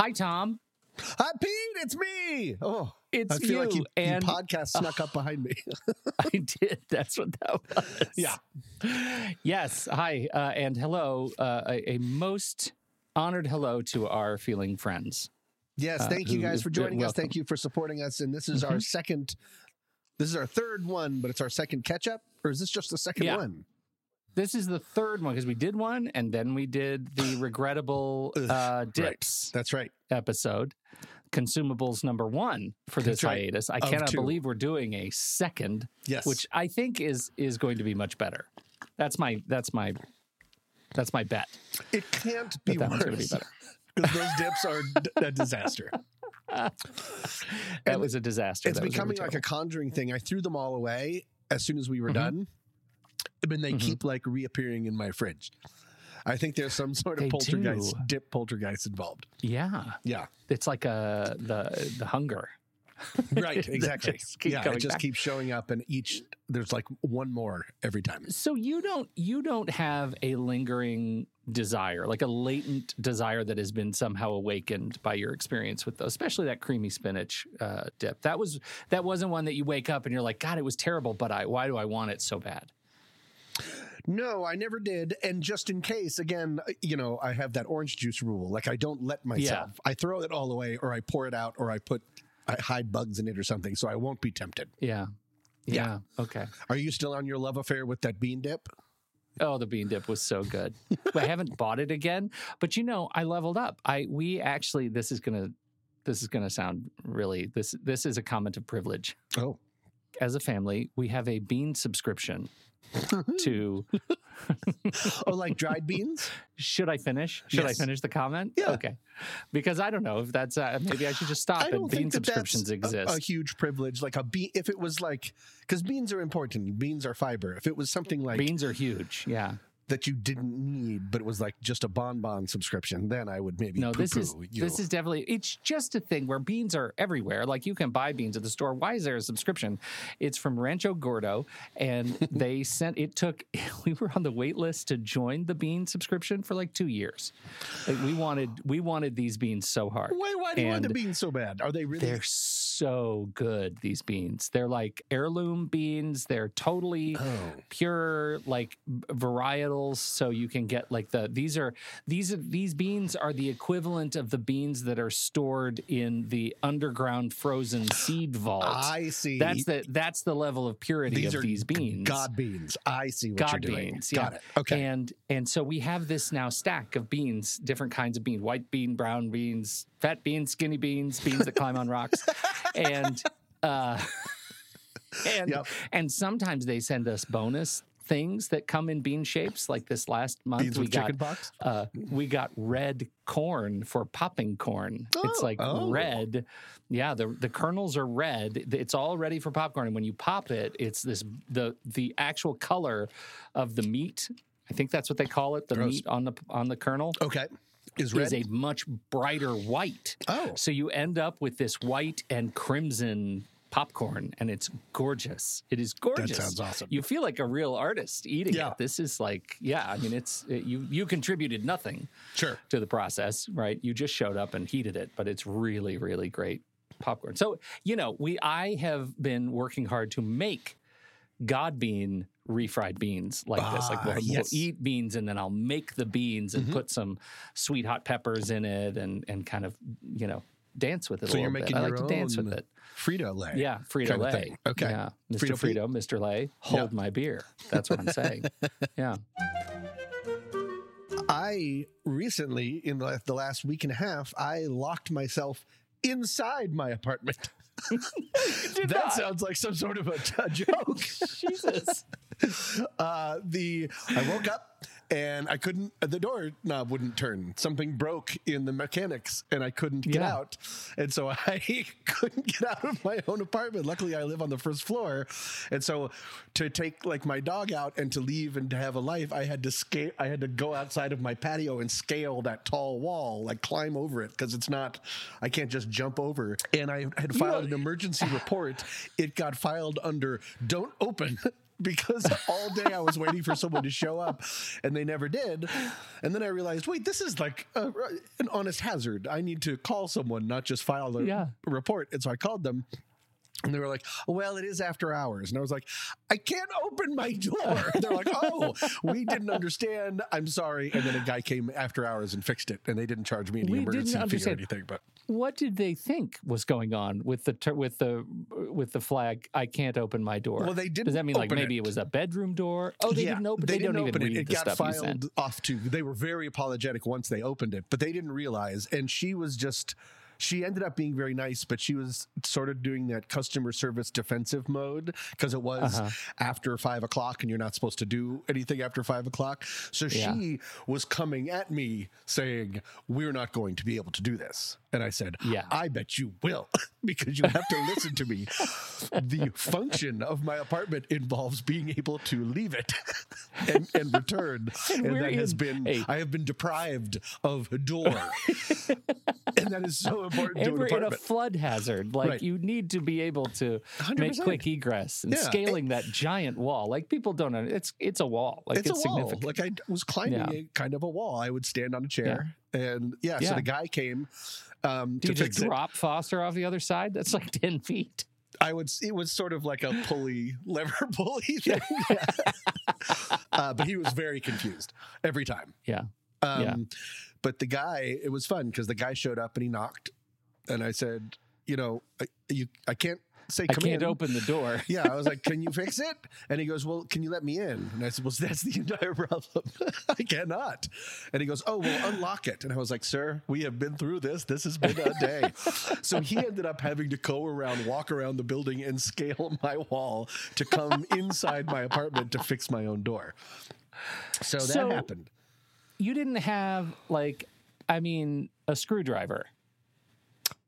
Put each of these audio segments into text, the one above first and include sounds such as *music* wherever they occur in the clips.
Hi, Tom. Hi, Pete. It's me. Oh, It's I feel like you, you, and- you podcast *laughs* snuck up behind me. *laughs* I did. That's what that was. Yeah. Yes. Hi, uh, and hello. Uh, a, a most honored hello to our feeling friends. Yes, Uh, thank you guys for uh, joining us. Thank you for supporting us. And this is our Mhm. second. This is our third one, but it's our second catch up, or is this just the second Yeah. one? This is the third one because we did one, and then we did the *laughs* regrettable uh, dips That's right. episode. Consumables number one for this right. hiatus. I Of cannot two. believe we're doing a second, Yes. which I think is is going to be much better. That's my that's my that's my bet. it can't be that be worse better. *laughs* because those dips are d- a disaster. *laughs* That And was a disaster. it's That was really becoming like a conjuring thing. I threw them all away as soon as we were Mhm. done, but they Mhm. keep like reappearing in my fridge. I think there's some sort of They poltergeist, do. dip poltergeist involved. yeah. Yeah, It's like a the the hunger. *laughs* right, exactly. yeah, it just back. keeps showing up, and each there's like one more every time. So you don't you don't have a lingering desire, like a latent desire that has been somehow awakened by your experience with those, especially that creamy spinach uh, dip. That was that wasn't one that you wake up and you're like, God, it was terrible, but I why do I want it so bad? No, I never did. And just in case, again, uh, you know, I have that orange juice rule. Like I don't let myself. Yeah. I throw it all away, or I pour it out, or I put I hide bugs in it or something, so I won't be tempted. Yeah. Yeah. Yeah. Okay. Are you still on your love affair with that bean dip? Oh, the bean dip was so good. I haven't bought it again, but you know, I leveled up. I we actually this is gonna this is gonna sound really this this is a comment of privilege. Oh, As a family, we have a bean subscription to *laughs* oh, like dried beans? Should I finish? Should Yes. I finish the comment? Yeah. Okay. Because I don't know if that's uh, maybe I should just stop I and don't bean think that subscriptions that's a- exist. A, huge privilege, like a bean. If it was like, because beans are important. Beans are fiber. If it was something like Beans are huge. Yeah. That you didn't need, but it was like just a bonbon subscription, then I would maybe No, this is you. this is definitely it's just a thing where beans are everywhere. Like you can buy beans at the store. Why is there a subscription? It's from Rancho Gordo, and *laughs* they sent it took. *laughs* We were on the wait list to join the bean subscription for like two years. Like we wanted we wanted these beans so hard. Why? Why do you want the beans so bad? Are they really? They're so good. These beans. They're like heirloom beans. They're totally oh, pure like varietals so you can get like the these are these are these beans are the equivalent of the beans that are stored in the underground frozen seed vault I see. that's the that's the level of purity These of these beans God beans. I see what God you're doing. beans, Got yeah. it. Okay. and and so we have this now stack of beans different kinds of beans white bean brown beans fat beans skinny beans beans that climb on rocks *laughs* and uh *laughs* and Yep. and sometimes they send us bonus things that come in bean shapes like this last month beans we got uh, we got red corn for popping corn. it's Oh, like oh. red. Yeah, the the kernels are red. It's all ready for popcorn. And when you pop it, it's this the the actual color of the meat. I think that's what they call it. The Gross. meat on the on the kernel Okay. Is is a much brighter white. oh, So you end up with this white and crimson popcorn, and it's gorgeous. It is gorgeous. That sounds awesome. You feel like a real artist eating Yeah. it. This is like, yeah. I mean, it's it, you. You contributed nothing sure. to the process, right? You just showed up and heated it, but it's really, really great popcorn. So you know, we I have been working hard to make God bean refried beans like this. Like Ah, we'll, yes. we'll eat beans and then I'll make the beans and Mhm. put some sweet hot peppers in it and and kind of you know dance with it. So a you're little making bit. I your like to dance with it. Frito Lay. Yeah, Frito Lay. Okay. Yeah, Mr. Frito. Frito, Mr. Lay, hold my beer. That's what I'm saying. *laughs* yeah. I recently, in the last week and a half, I locked myself inside my apartment. *laughs* that not. sounds like some sort of a, a *laughs* joke. Jesus. *laughs* uh, the I woke up and I couldn't. The door knob wouldn't turn. Something broke in the mechanics, and I couldn't get Yeah. out. And so *laughs* I couldn't get out of my own apartment. Luckily, I live on the first floor, and so to take like my dog out and to leave and to have a life, I had to scale. I had to go outside of my patio and scale that tall wall, like climb over it because it's not. I can't just jump over. And I had filed an emergency report. It got filed under "Don't open." *laughs* because all day I was waiting for someone to show up and they never did. And then I realized, wait, this is like a, an honest hazard. I need to call someone, not just file a Yeah. report. And so I called them. And they were like, well, it is after hours. And I was like, I can't open my door. *laughs* They're like, oh, we didn't understand. I'm sorry. And then a guy came after hours and fixed it. And they didn't charge me any We didn't emergency fee or anything. But What did they think was going on with the ter- with the with the flag? I can't open my door. Well, they Does didn't Does that mean like maybe it. it. was a bedroom door? Oh, they Yeah, didn't open. They, They, didn't don't open even it. read It the got stuff you sent. filed off to. They were very apologetic once they opened it, but they didn't realize. And she was just. She ended up being very nice, but she was sort of doing that customer service defensive mode because it was Uh-huh. after five o'clock and you're not supposed to do anything after five o'clock. So Yeah. she was coming at me saying, We're not going to be able to do this. And I said, Yeah. I bet you will *laughs* because you have to listen to me. The function of my apartment involves being able to leave it *laughs* and, and return. And And, that has in been, a- I have been deprived of a door. *laughs* and that is so important to And an we're in a flood hazard. Like Right. you need to be able to make 100%. quick egress and Yeah. scaling that giant wall. Like people don't know. It's it's a wall. Like it's, it's, a wall. Like I was climbing Yeah. a kind of a wall. I would stand on a chair, and yeah. So the guy came um, Do to you just fix it. drop Foster off the other side? That's like ten feet. I would. It was sort of like a pulley, *laughs* lever pulley thing. *laughs* *laughs* uh, but he was very confused every time. Yeah. Um, Yeah. But the guy, it was fun because the guy showed up and he knocked, and I said, you know, I, you, I can't say I can't in. open the door. *laughs* Yeah, I was like, "Can you fix it?" And he goes, "Well, can you let me in?" And I said, "Well, *laughs* that's the entire problem. *laughs* I cannot." And he goes, "Oh, well, unlock it." And I was like, "Sir, we have been through this. This has been a day." so he ended up having to go around, walk around the building, and scale my wall to come inside my apartment to fix my own door. So that So- happened. You didn't have like, I mean, a screwdriver.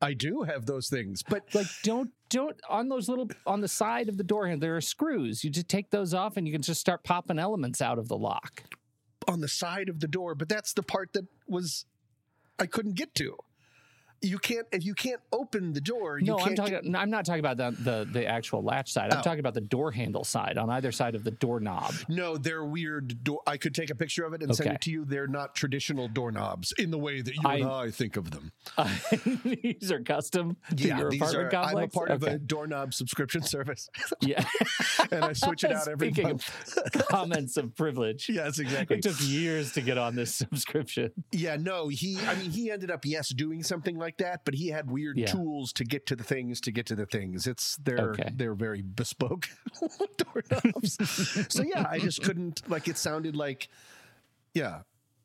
I do have those things, but Like, *sighs* don't don't on those little on the side of the door handle. There are screws. You just take those off, and you can just start popping elements out of the lock. on the side of the door, but that's the part that was I couldn't get to. You can't if you can't open the door. You no, I'm talking. I'm not talking about the, the the actual latch side. I'm Oh. talking about the door handle side on either side of the doorknob. no, they're weird. Door. I could take a picture of it and send it to you. They're not traditional doorknobs in the way that you and I- I think of them. *laughs* these are custom to your these are. I'm a complex. part of a doorknob subscription service, *laughs* yeah. *laughs* and I switch it out every Speaking month. of comments of privilege. yes, exactly. It took years to get on this subscription. Yeah, no, he. I mean, he ended up yes doing something like that, but he had weird Yeah. tools to get to the things to get to the things. It's they're Okay. they're very bespoke *laughs* doorknobs. so yeah, I just couldn't like. It sounded like, yeah,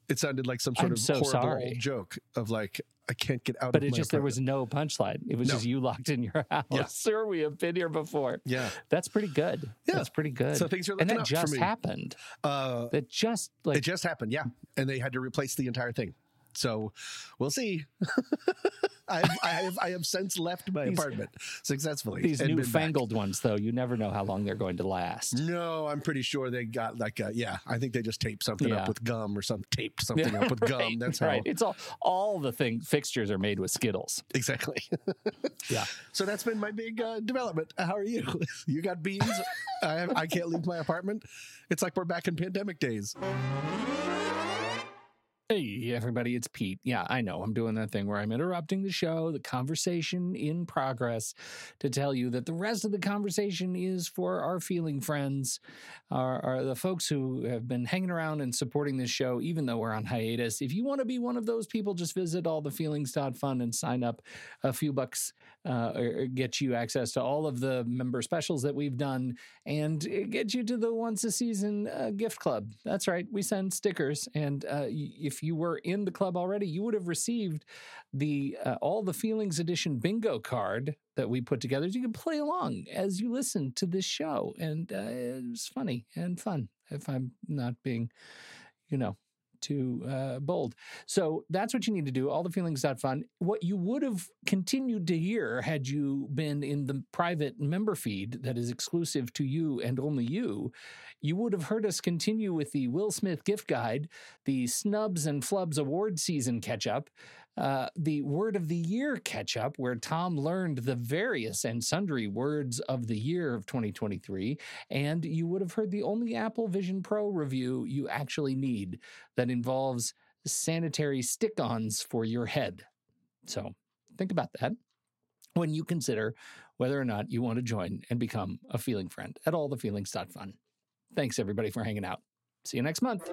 it sounded like some sort I'm of so horrible sorry. joke of like I can't get out. But of it just there was no punchline. It was No. just you locked in your *laughs* house. Yeah. Sir, we have been here before. yeah. That's pretty good. Yeah. That's pretty good. So things are and that just happened. Uh, That just like it just happened, yeah, and they had to replace the entire thing. So we'll see. *laughs* I, have, I have I have since left my These- apartment successfully. these newfangled ones, though, you never know how long they're going to last. No, I'm pretty sure they got like a, yeah. I think they just taped something Yeah. up with gum or something. Taped *laughs* something up with gum. Right, That's how right. It's all all the thing fixtures are made with Skittles. exactly. *laughs* Yeah. so that's been my big uh, development. How are you? You got beans? I I can't leave my apartment. It's like we're back in pandemic days. Hey, everybody, it's Pete. Yeah, I know. I'm doing that thing where I'm interrupting the show, the conversation in progress, to tell you that the rest of the conversation is for our feeling friends, our, our the folks who have been hanging around and supporting this show, even though we're on hiatus. If you want to be one of those people, just visit allthefeelings.fun and sign up a few bucks, uh, or or get you access to all of the member specials that we've done and uh, get you to the once a season uh, gift club. That's right. We send stickers. And uh, y- if you were in the club already, you would have received the uh, All the Feelings Edition bingo card that we put together. You can play along as you listen to this show. And uh, was funny and fun if I'm not being, you know, too uh, bold. So that's what you need to do. All the feelings. Fun. What you would have continued to hear had you been in the private member feed that is exclusive to you and only you, you would have heard us continue with the Will Smith gift guide, the Snubs and Flubs award season catch up. Uh, the word of the year catch up, where Tom learned the various and sundry words of the year of 2023. And you would have heard the only Apple Vision Pro review you actually need that involves sanitary stick ons for your head. So think about that when you consider whether or not you want to join and become a feeling friend at allthefeelings.fun. Thanks, everybody, for hanging out. See you next month.